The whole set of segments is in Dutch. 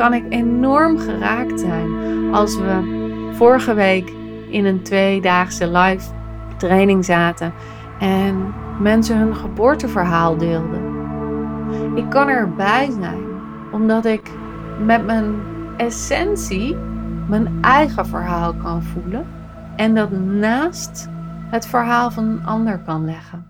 kan ik enorm geraakt zijn als we vorige week in een tweedaagse live training zaten en mensen hun geboorteverhaal deelden. Ik kan erbij zijn omdat ik met mijn essentie mijn eigen verhaal kan voelen en dat naast het verhaal van een ander kan leggen.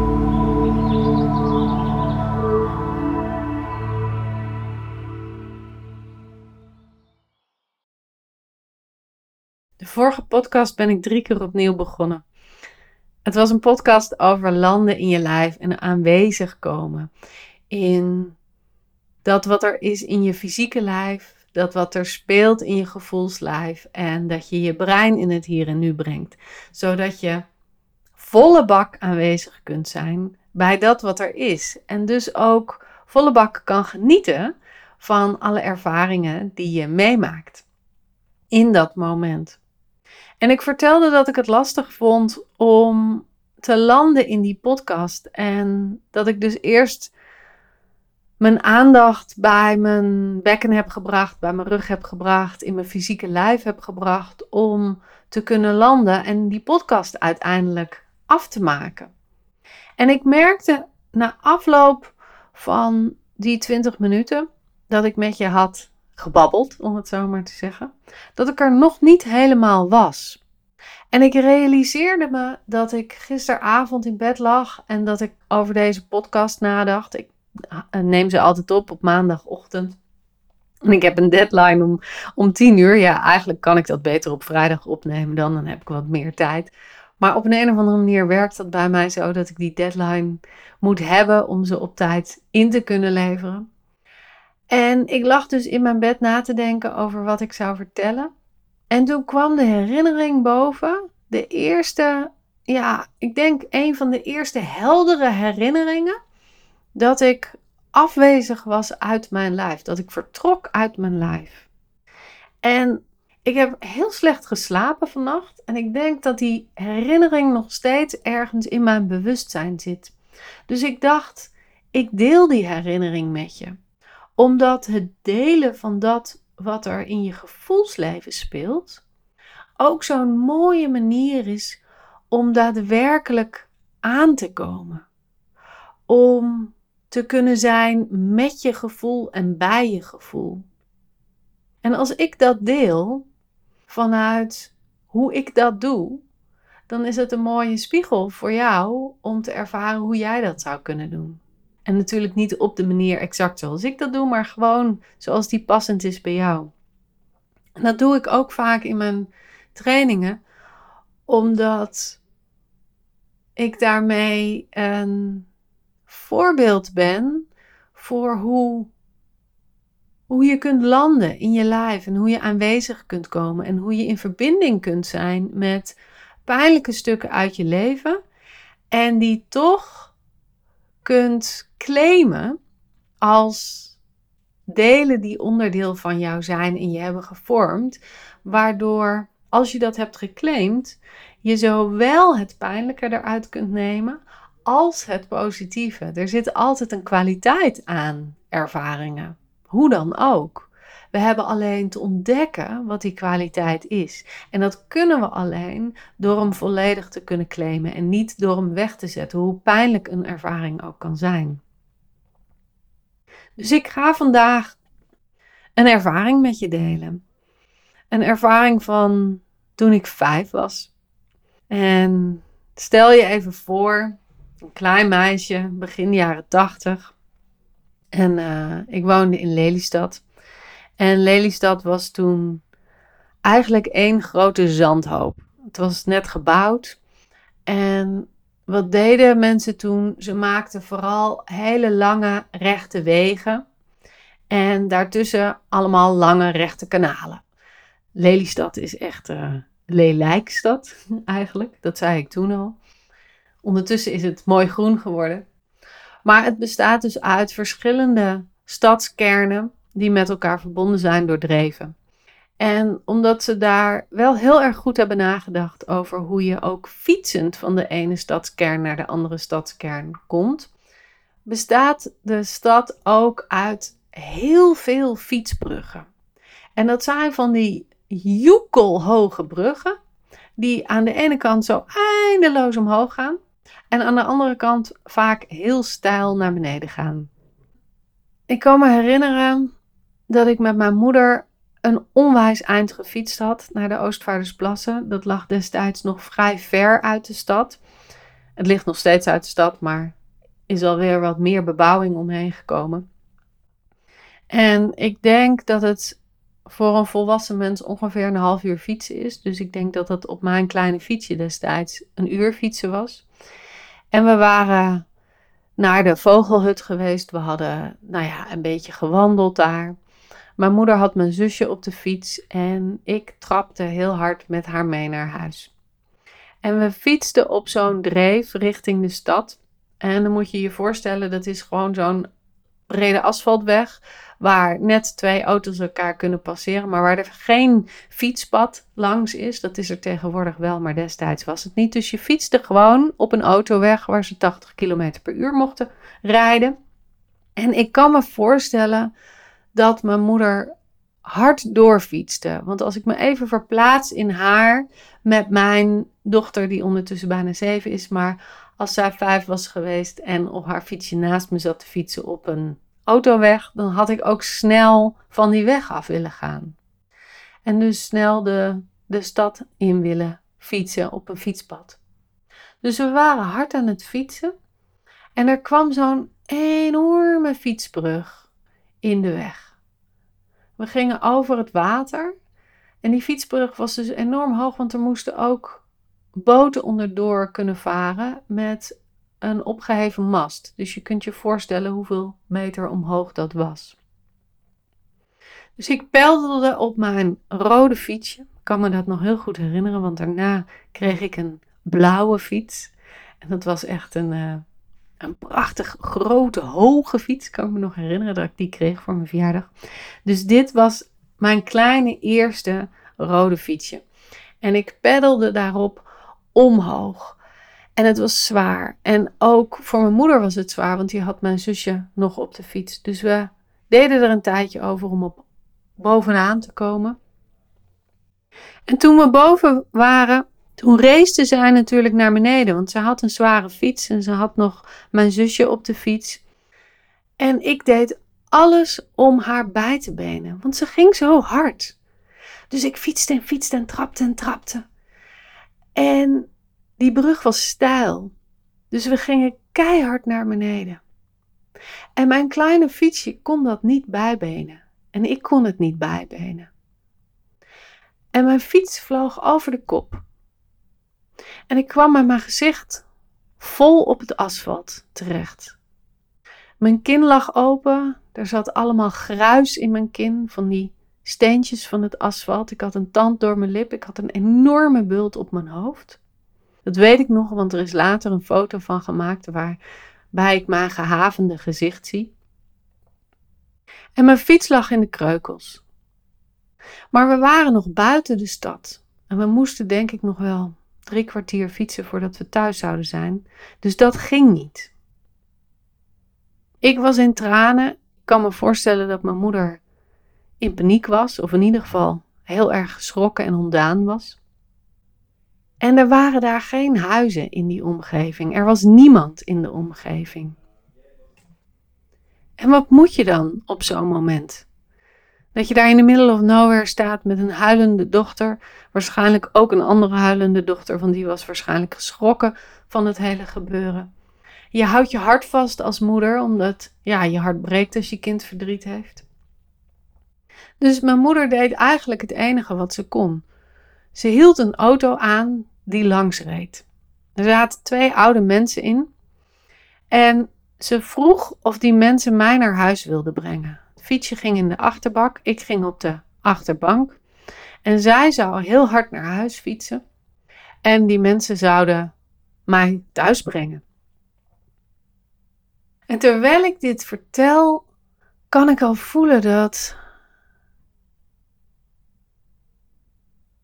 Vorige podcast ben ik drie keer opnieuw begonnen. Het was een podcast over landen in je lijf en aanwezig komen. In dat wat er is in je fysieke lijf, dat wat er speelt in je gevoelslijf en dat je je brein in het hier en nu brengt. Zodat je volle bak aanwezig kunt zijn bij dat wat er is. En dus ook volle bak kan genieten van alle ervaringen die je meemaakt in dat moment. En ik vertelde dat ik het lastig vond om te landen in die podcast. En dat ik dus eerst mijn aandacht bij mijn bekken heb gebracht, bij mijn rug heb gebracht, in mijn fysieke lijf heb gebracht om te kunnen landen en die podcast uiteindelijk af te maken. En ik merkte na afloop van die 20 minuten dat ik met je had gebabbeld, om het zo maar te zeggen, dat ik er nog niet helemaal was. En ik realiseerde me dat ik gisteravond in bed lag en dat ik over deze podcast nadacht. Ik eh, neem ze altijd op op maandagochtend. En ik heb een deadline om, om tien uur. Ja, eigenlijk kan ik dat beter op vrijdag opnemen dan. Dan heb ik wat meer tijd. Maar op een, een of andere manier werkt dat bij mij zo dat ik die deadline moet hebben om ze op tijd in te kunnen leveren. En ik lag dus in mijn bed na te denken over wat ik zou vertellen. En toen kwam de herinnering boven. De eerste, ja, ik denk een van de eerste heldere herinneringen. Dat ik afwezig was uit mijn lijf. Dat ik vertrok uit mijn lijf. En ik heb heel slecht geslapen vannacht. En ik denk dat die herinnering nog steeds ergens in mijn bewustzijn zit. Dus ik dacht, ik deel die herinnering met je. Omdat het delen van dat wat er in je gevoelsleven speelt, ook zo'n mooie manier is om daadwerkelijk aan te komen. Om te kunnen zijn met je gevoel en bij je gevoel. En als ik dat deel vanuit hoe ik dat doe, dan is het een mooie spiegel voor jou om te ervaren hoe jij dat zou kunnen doen. En natuurlijk niet op de manier exact zoals ik dat doe, maar gewoon zoals die passend is bij jou. En dat doe ik ook vaak in mijn trainingen, omdat ik daarmee een voorbeeld ben voor hoe, hoe je kunt landen in je lijf en hoe je aanwezig kunt komen en hoe je in verbinding kunt zijn met pijnlijke stukken uit je leven en die toch kunt claimen als delen die onderdeel van jou zijn en je hebben gevormd, waardoor als je dat hebt geclaimd, je zowel het pijnlijke eruit kunt nemen als het positieve. Er zit altijd een kwaliteit aan ervaringen, hoe dan ook. We hebben alleen te ontdekken wat die kwaliteit is. En dat kunnen we alleen door hem volledig te kunnen claimen en niet door hem weg te zetten, hoe pijnlijk een ervaring ook kan zijn. Dus ik ga vandaag een ervaring met je delen. Een ervaring van toen ik vijf was. En stel je even voor, een klein meisje, begin jaren tachtig. En uh, ik woonde in Lelystad. En Lelystad was toen eigenlijk één grote zandhoop. Het was net gebouwd. En wat deden mensen toen? Ze maakten vooral hele lange rechte wegen. En daartussen allemaal lange rechte kanalen. Lelystad is echt uh, lelijkstad eigenlijk. Dat zei ik toen al. Ondertussen is het mooi groen geworden. Maar het bestaat dus uit verschillende stadskernen die met elkaar verbonden zijn door dreven. En omdat ze daar wel heel erg goed hebben nagedacht over hoe je ook fietsend van de ene stadskern naar de andere stadskern komt, bestaat de stad ook uit heel veel fietsbruggen. En dat zijn van die joekelhoge bruggen, die aan de ene kant zo eindeloos omhoog gaan en aan de andere kant vaak heel steil naar beneden gaan. Ik kan me herinneren dat ik met mijn moeder een onwijs eind gefietst had naar de Oostvaardersplassen. Dat lag destijds nog vrij ver uit de stad. Het ligt nog steeds uit de stad, maar is alweer wat meer bebouwing omheen gekomen. En ik denk dat het voor een volwassen mens ongeveer een half uur fietsen is. Dus ik denk dat dat op mijn kleine fietsje destijds een uur fietsen was. En we waren naar de vogelhut geweest. We hadden, nou ja, een beetje gewandeld daar. Mijn moeder had mijn zusje op de fiets en ik trapte heel hard met haar mee naar huis. En we fietsten op zo'n dreef richting de stad. En dan moet je je voorstellen, dat is gewoon zo'n brede asfaltweg. Waar net twee auto's elkaar kunnen passeren, maar waar er geen fietspad langs is. Dat is er tegenwoordig wel, maar destijds was het niet. Dus je fietste gewoon op een autoweg waar ze 80 km per uur mochten rijden. En ik kan me voorstellen dat mijn moeder hard doorfietste. Want als ik me even verplaats in haar met mijn dochter, die ondertussen bijna zeven is, maar als zij vijf was geweest en op haar fietsje naast me zat te fietsen op een autoweg, dan had ik ook snel van die weg af willen gaan. En dus snel de, de stad in willen fietsen op een fietspad. Dus we waren hard aan het fietsen en er kwam zo'n enorme fietsbrug in de weg. We gingen over het water en die fietsbrug was dus enorm hoog, want er moesten ook boten onderdoor kunnen varen met een opgeheven mast. Dus je kunt je voorstellen hoeveel meter omhoog dat was. Dus ik peldelde op mijn rode fietsje. Ik kan me dat nog heel goed herinneren, want daarna kreeg ik een blauwe fiets. En dat was echt een, uh, een prachtig grote, hoge fiets. Ik kan me nog herinneren dat ik die kreeg voor mijn verjaardag. Dus dit was mijn kleine eerste rode fietsje. En ik peddelde daarop omhoog. En het was zwaar. En ook voor mijn moeder was het zwaar, want die had mijn zusje nog op de fiets. Dus we deden er een tijdje over om op bovenaan te komen. En toen we boven waren, toen race zij natuurlijk naar beneden, want ze had een zware fiets en ze had nog mijn zusje op de fiets. En ik deed alles om haar bij te benen, want ze ging zo hard. Dus ik fietste en fietste en trapte en trapte. En die brug was steil. Dus we gingen keihard naar beneden. En mijn kleine fietsje kon dat niet bijbenen. En ik kon het niet bijbenen. En mijn fiets vloog over de kop. En ik kwam met mijn gezicht vol op het asfalt terecht. Mijn kin lag open. Er zat allemaal gruis in mijn kin van die steentjes van het asfalt. Ik had een tand door mijn lip. Ik had een enorme bult op mijn hoofd. Dat weet ik nog, want er is later een foto van gemaakt waarbij ik mijn gehavende gezicht zie. En mijn fiets lag in de kreukels. Maar we waren nog buiten de stad. En we moesten denk ik nog wel drie kwartier fietsen voordat we thuis zouden zijn. Dus dat ging niet. Ik was in tranen. Ik kan me voorstellen dat mijn moeder in paniek was, of in ieder geval heel erg geschrokken en ontdaan was. En er waren daar geen huizen in die omgeving. Er was niemand in de omgeving. En wat moet je dan op zo'n moment? Dat je daar in de middle of nowhere staat met een huilende dochter. Waarschijnlijk ook een andere huilende dochter, want die was waarschijnlijk geschrokken van het hele gebeuren. Je houdt je hart vast als moeder, omdat ja, je hart breekt als je kind verdriet heeft. Dus mijn moeder deed eigenlijk het enige wat ze kon. Ze hield een auto aan die langs reed. Er zaten twee oude mensen in. En ze vroeg of die mensen mij naar huis wilden brengen. Fietsje ging in de achterbak, ik ging op de achterbank. En zij zou heel hard naar huis fietsen. En die mensen zouden mij thuis brengen. En terwijl ik dit vertel, kan ik al voelen dat.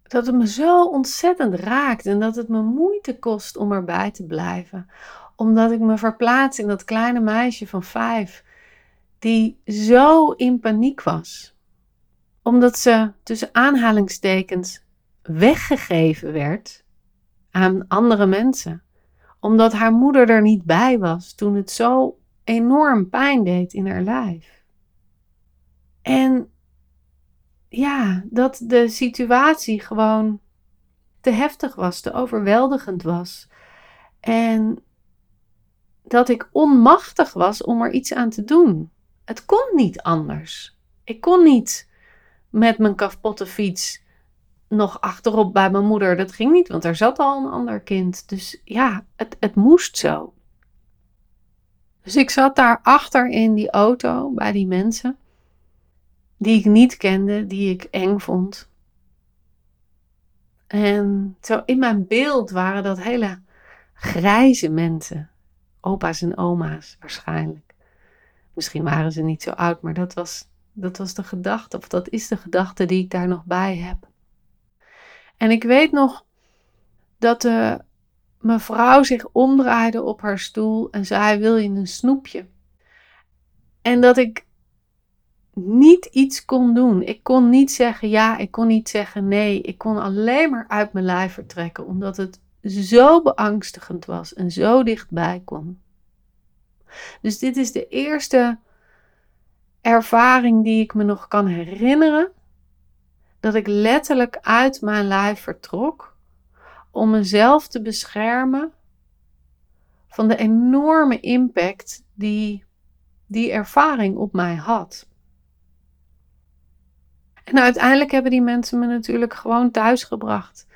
Dat het me zo ontzettend raakt en dat het me moeite kost om erbij te blijven. Omdat ik me verplaats in dat kleine meisje van vijf, die zo in paniek was. Omdat ze tussen aanhalingstekens weggegeven werd aan andere mensen. Omdat haar moeder er niet bij was toen het zo enorm pijn deed in haar lijf. En ja, dat de situatie gewoon te heftig was, te overweldigend was. En dat ik onmachtig was om er iets aan te doen. Het kon niet anders. Ik kon niet met mijn kapotte fiets nog achterop bij mijn moeder. Dat ging niet, want er zat al een ander kind. Dus ja, het, het moest zo. Dus ik zat daar achter in die auto bij die mensen die ik niet kende, die ik eng vond. En zo in mijn beeld waren dat hele grijze mensen, opa's en oma's waarschijnlijk. Misschien waren ze niet zo oud, maar dat was, dat was de gedachte, of dat is de gedachte die ik daar nog bij heb. En ik weet nog dat de mevrouw zich omdraaide op haar stoel en zei: Wil je een snoepje? En dat ik niet iets kon doen. Ik kon niet zeggen ja, ik kon niet zeggen nee. Ik kon alleen maar uit mijn lijf vertrekken, omdat het zo beangstigend was en zo dichtbij kon. Dus dit is de eerste ervaring die ik me nog kan herinneren. Dat ik letterlijk uit mijn lijf vertrok om mezelf te beschermen van de enorme impact die die ervaring op mij had. En uiteindelijk hebben die mensen me natuurlijk gewoon thuis gebracht.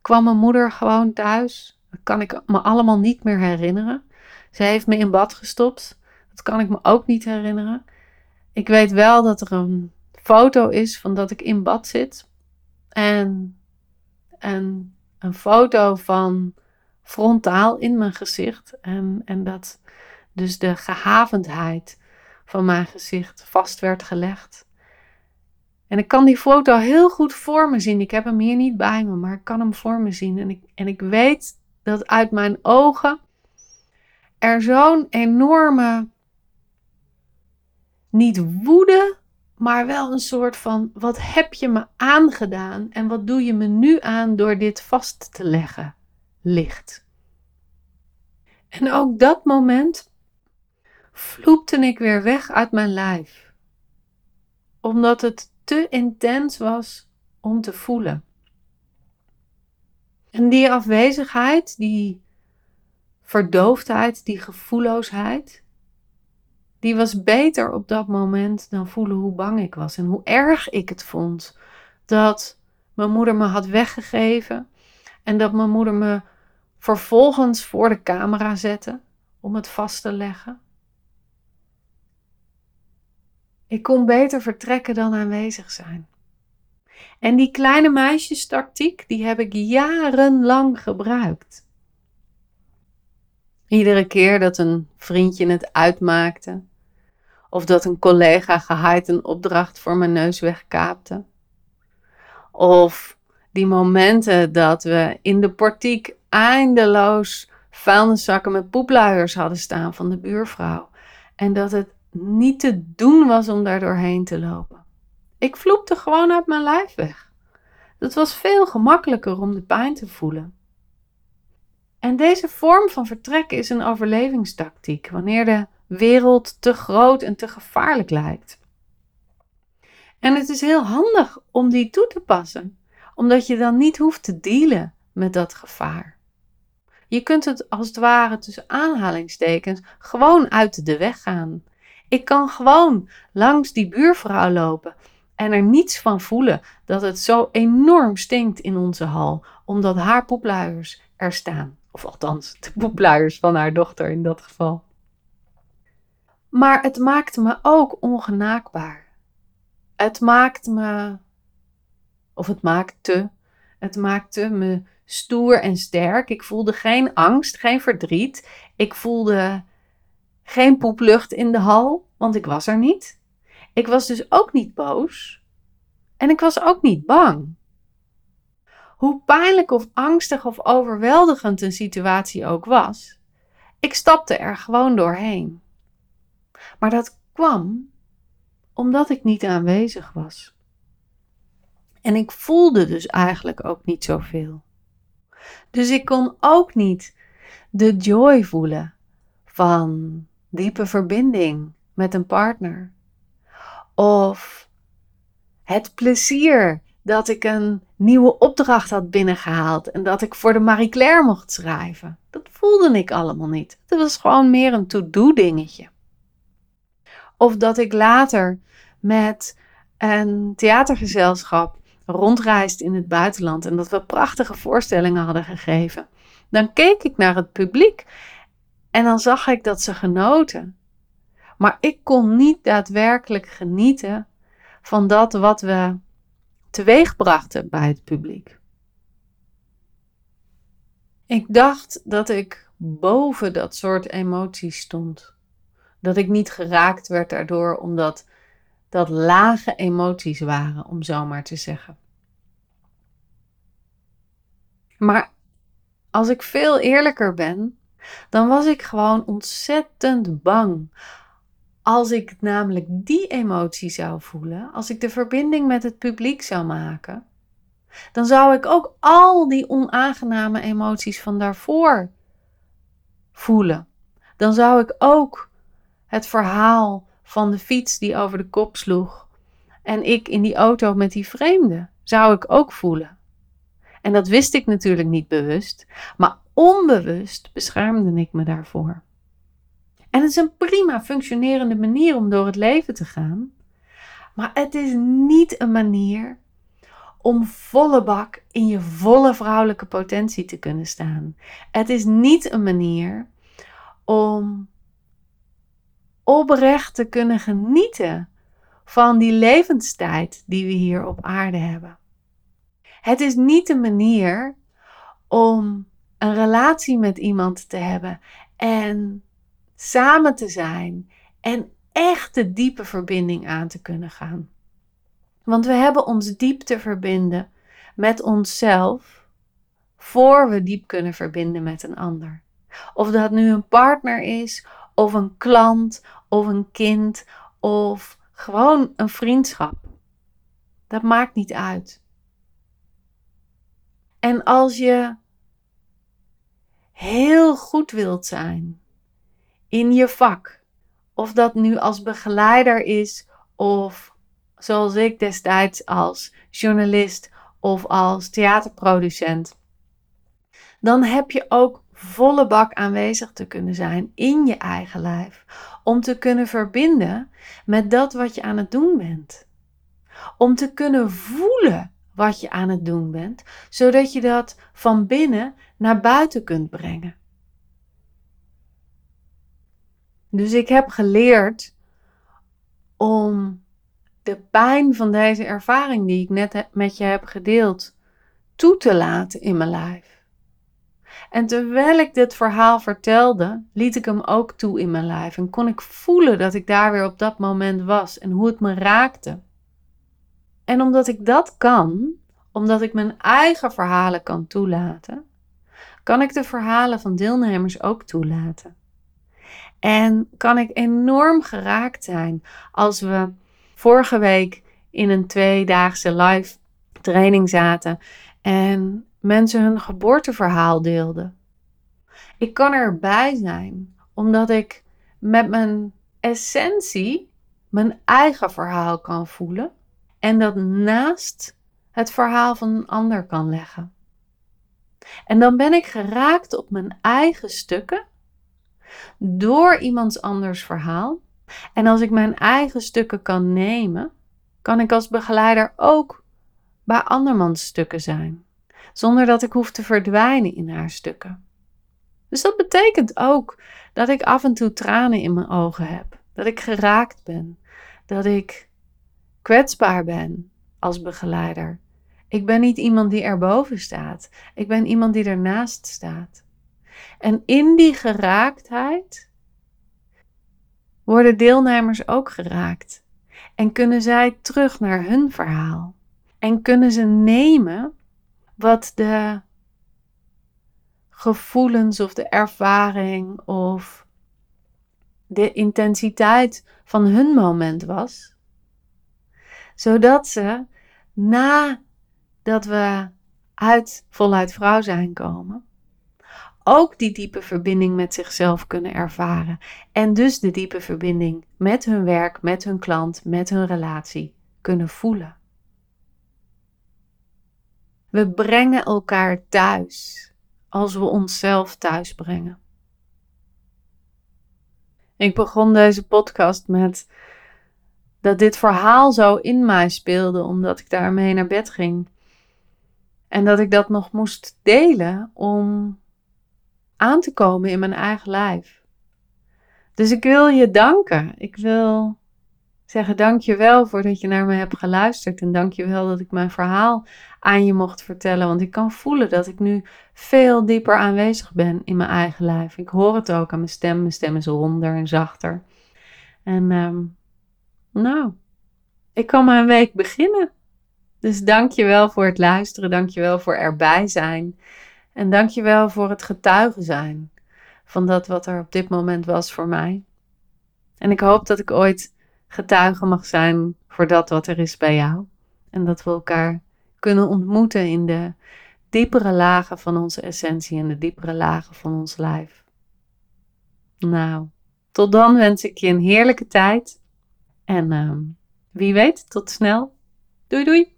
Kwam mijn moeder gewoon thuis. Dat kan ik me allemaal niet meer herinneren. Ze heeft me in bad gestopt. Dat kan ik me ook niet herinneren. Ik weet wel dat er een foto is van dat ik in bad zit. En, en een foto van frontaal in mijn gezicht. En, en dat dus de gehavendheid van mijn gezicht vast werd gelegd. En ik kan die foto heel goed voor me zien. Ik heb hem hier niet bij me, maar ik kan hem voor me zien. En ik, en ik weet dat uit mijn ogen er zo'n enorme, niet woede, maar wel een soort van: wat heb je me aangedaan en wat doe je me nu aan door dit vast te leggen? Licht. En ook dat moment vloepte ik weer weg uit mijn lijf, omdat het te intens was om te voelen. En die afwezigheid, die verdoofdheid, die gevoelloosheid, die was beter op dat moment dan voelen hoe bang ik was en hoe erg ik het vond dat mijn moeder me had weggegeven en dat mijn moeder me vervolgens voor de camera zette om het vast te leggen. Ik kon beter vertrekken dan aanwezig zijn. En die kleine meisjestactiek, die heb ik jarenlang gebruikt. Iedere keer dat een vriendje het uitmaakte, of dat een collega gehaaid een opdracht voor mijn neus wegkaapte, of die momenten dat we in de portiek eindeloos vuilniszakken met poepluiers hadden staan van de buurvrouw. En dat het niet te doen was om daar doorheen te lopen. Ik vloepte gewoon uit mijn lijf weg. Het was veel gemakkelijker om de pijn te voelen. En deze vorm van vertrekken is een overlevingstactiek wanneer de wereld te groot en te gevaarlijk lijkt. En het is heel handig om die toe te passen, omdat je dan niet hoeft te dealen met dat gevaar. Je kunt het als het ware tussen aanhalingstekens gewoon uit de weg gaan. Ik kan gewoon langs die buurvrouw lopen en er niets van voelen dat het zo enorm stinkt in onze hal, omdat haar poepluiers er staan. Of althans, de poepluiers van haar dochter in dat geval. Maar het maakt me ook ongenaakbaar. Het maakt me Of het maakte. Het maakte me stoer en sterk. Ik voelde geen angst, geen verdriet. Ik voelde geen poeplucht in de hal, want ik was er niet. Ik was dus ook niet boos. En ik was ook niet bang. Hoe pijnlijk of angstig of overweldigend een situatie ook was, ik stapte er gewoon doorheen. Maar dat kwam omdat ik niet aanwezig was. En ik voelde dus eigenlijk ook niet zoveel. Dus ik kon ook niet de joy voelen van diepe verbinding met een partner. Of het plezier dat ik een nieuwe opdracht had binnengehaald en dat ik voor de Marie Claire mocht schrijven. Dat voelde ik allemaal niet. Het was gewoon meer een to-do dingetje. Of dat ik later met een theatergezelschap rondreist in het buitenland en dat we prachtige voorstellingen hadden gegeven. Dan keek ik naar het publiek en dan zag ik dat ze genoten. Maar ik kon niet daadwerkelijk genieten van dat wat we teweeg brachten bij het publiek. Ik dacht dat ik boven dat soort emoties stond. Dat ik niet geraakt werd daardoor omdat dat lage emoties waren, om zo maar te zeggen. Maar als ik veel eerlijker ben, dan was ik gewoon ontzettend bang. Als ik namelijk die emotie zou voelen, als ik de verbinding met het publiek zou maken, dan zou ik ook al die onaangename emoties van daarvoor voelen. Dan zou ik ook het verhaal van de fiets die over de kop sloeg en ik in die auto met die vreemde, zou ik ook voelen. En dat wist ik natuurlijk niet bewust, maar onbewust beschermde ik me daarvoor. En het is een prima functionerende manier om door het leven te gaan, maar het is niet een manier om volle bak in je volle vrouwelijke potentie te kunnen staan. Het is niet een manier om oprecht te kunnen genieten van die levenstijd die we hier op aarde hebben. Het is niet een manier om een relatie met iemand te hebben en samen te zijn en echt de diepe verbinding aan te kunnen gaan. Want we hebben ons diep te verbinden met onszelf voor we diep kunnen verbinden met een ander. Of dat nu een partner is, of een klant, of een kind, of gewoon een vriendschap. Dat maakt niet uit. En als je heel goed wilt zijn in je vak, of dat nu als begeleider is, of zoals ik destijds als journalist of als theaterproducent, dan heb je ook volle bak aanwezig te kunnen zijn in je eigen lijf. Om te kunnen verbinden met dat wat je aan het doen bent. Om te kunnen voelen wat je aan het doen bent, zodat je dat van binnen naar buiten kunt brengen. Dus ik heb geleerd om de pijn van deze ervaring die ik net met je heb gedeeld toe te laten in mijn lijf. En terwijl ik dit verhaal vertelde, liet ik hem ook toe in mijn lijf en kon ik voelen dat ik daar weer op dat moment was en hoe het me raakte. En omdat ik dat kan, omdat ik mijn eigen verhalen kan toelaten, kan ik de verhalen van deelnemers ook toelaten. En kan ik enorm geraakt zijn als we vorige week in een tweedaagse live training zaten en mensen hun geboorteverhaal deelden. Ik kan erbij zijn omdat ik met mijn essentie mijn eigen verhaal kan voelen en dat naast het verhaal van een ander kan leggen. En dan ben ik geraakt op mijn eigen stukken door iemands anders verhaal. En als ik mijn eigen stukken kan nemen, kan ik als begeleider ook bij andermans stukken zijn, zonder dat ik hoef te verdwijnen in haar stukken. Dus dat betekent ook dat ik af en toe tranen in mijn ogen heb, dat ik geraakt ben, dat ik kwetsbaar ben als begeleider Ik ben niet iemand die erboven staat. Ik ben iemand die ernaast staat. En in die geraaktheid worden deelnemers ook geraakt. En kunnen zij terug naar hun verhaal. En kunnen ze nemen wat de gevoelens of de ervaring of de intensiteit van hun moment was. Zodat ze nadat we uit voluit vrouw zijn komen, ook die diepe verbinding met zichzelf kunnen ervaren. En dus de diepe verbinding met hun werk, met hun klant, met hun relatie kunnen voelen. We brengen elkaar thuis als we onszelf thuis brengen. Ik begon deze podcast met dat dit verhaal zo in mij speelde, omdat ik daarmee naar bed ging. En dat ik dat nog moest delen om aan te komen in mijn eigen lijf. Dus ik wil je danken. Ik wil zeggen dank je wel voor dat je naar me hebt geluisterd. En dank je wel dat ik mijn verhaal aan je mocht vertellen. Want ik kan voelen dat ik nu veel dieper aanwezig ben in mijn eigen lijf. Ik hoor het ook aan mijn stem. Mijn stem is ronder en zachter. En ehm, nou, ik kan mijn week beginnen. Dus dank je wel voor het luisteren. Dank je wel voor erbij zijn. En dank je wel voor het getuigen zijn van dat wat er op dit moment was voor mij. En ik hoop dat ik ooit getuige mag zijn voor dat wat er is bij jou. En dat we elkaar kunnen ontmoeten in de diepere lagen van onze essentie en de diepere lagen van ons lijf. Nou, tot dan wens ik je een heerlijke tijd. En uh, wie weet, tot snel. Doei doei!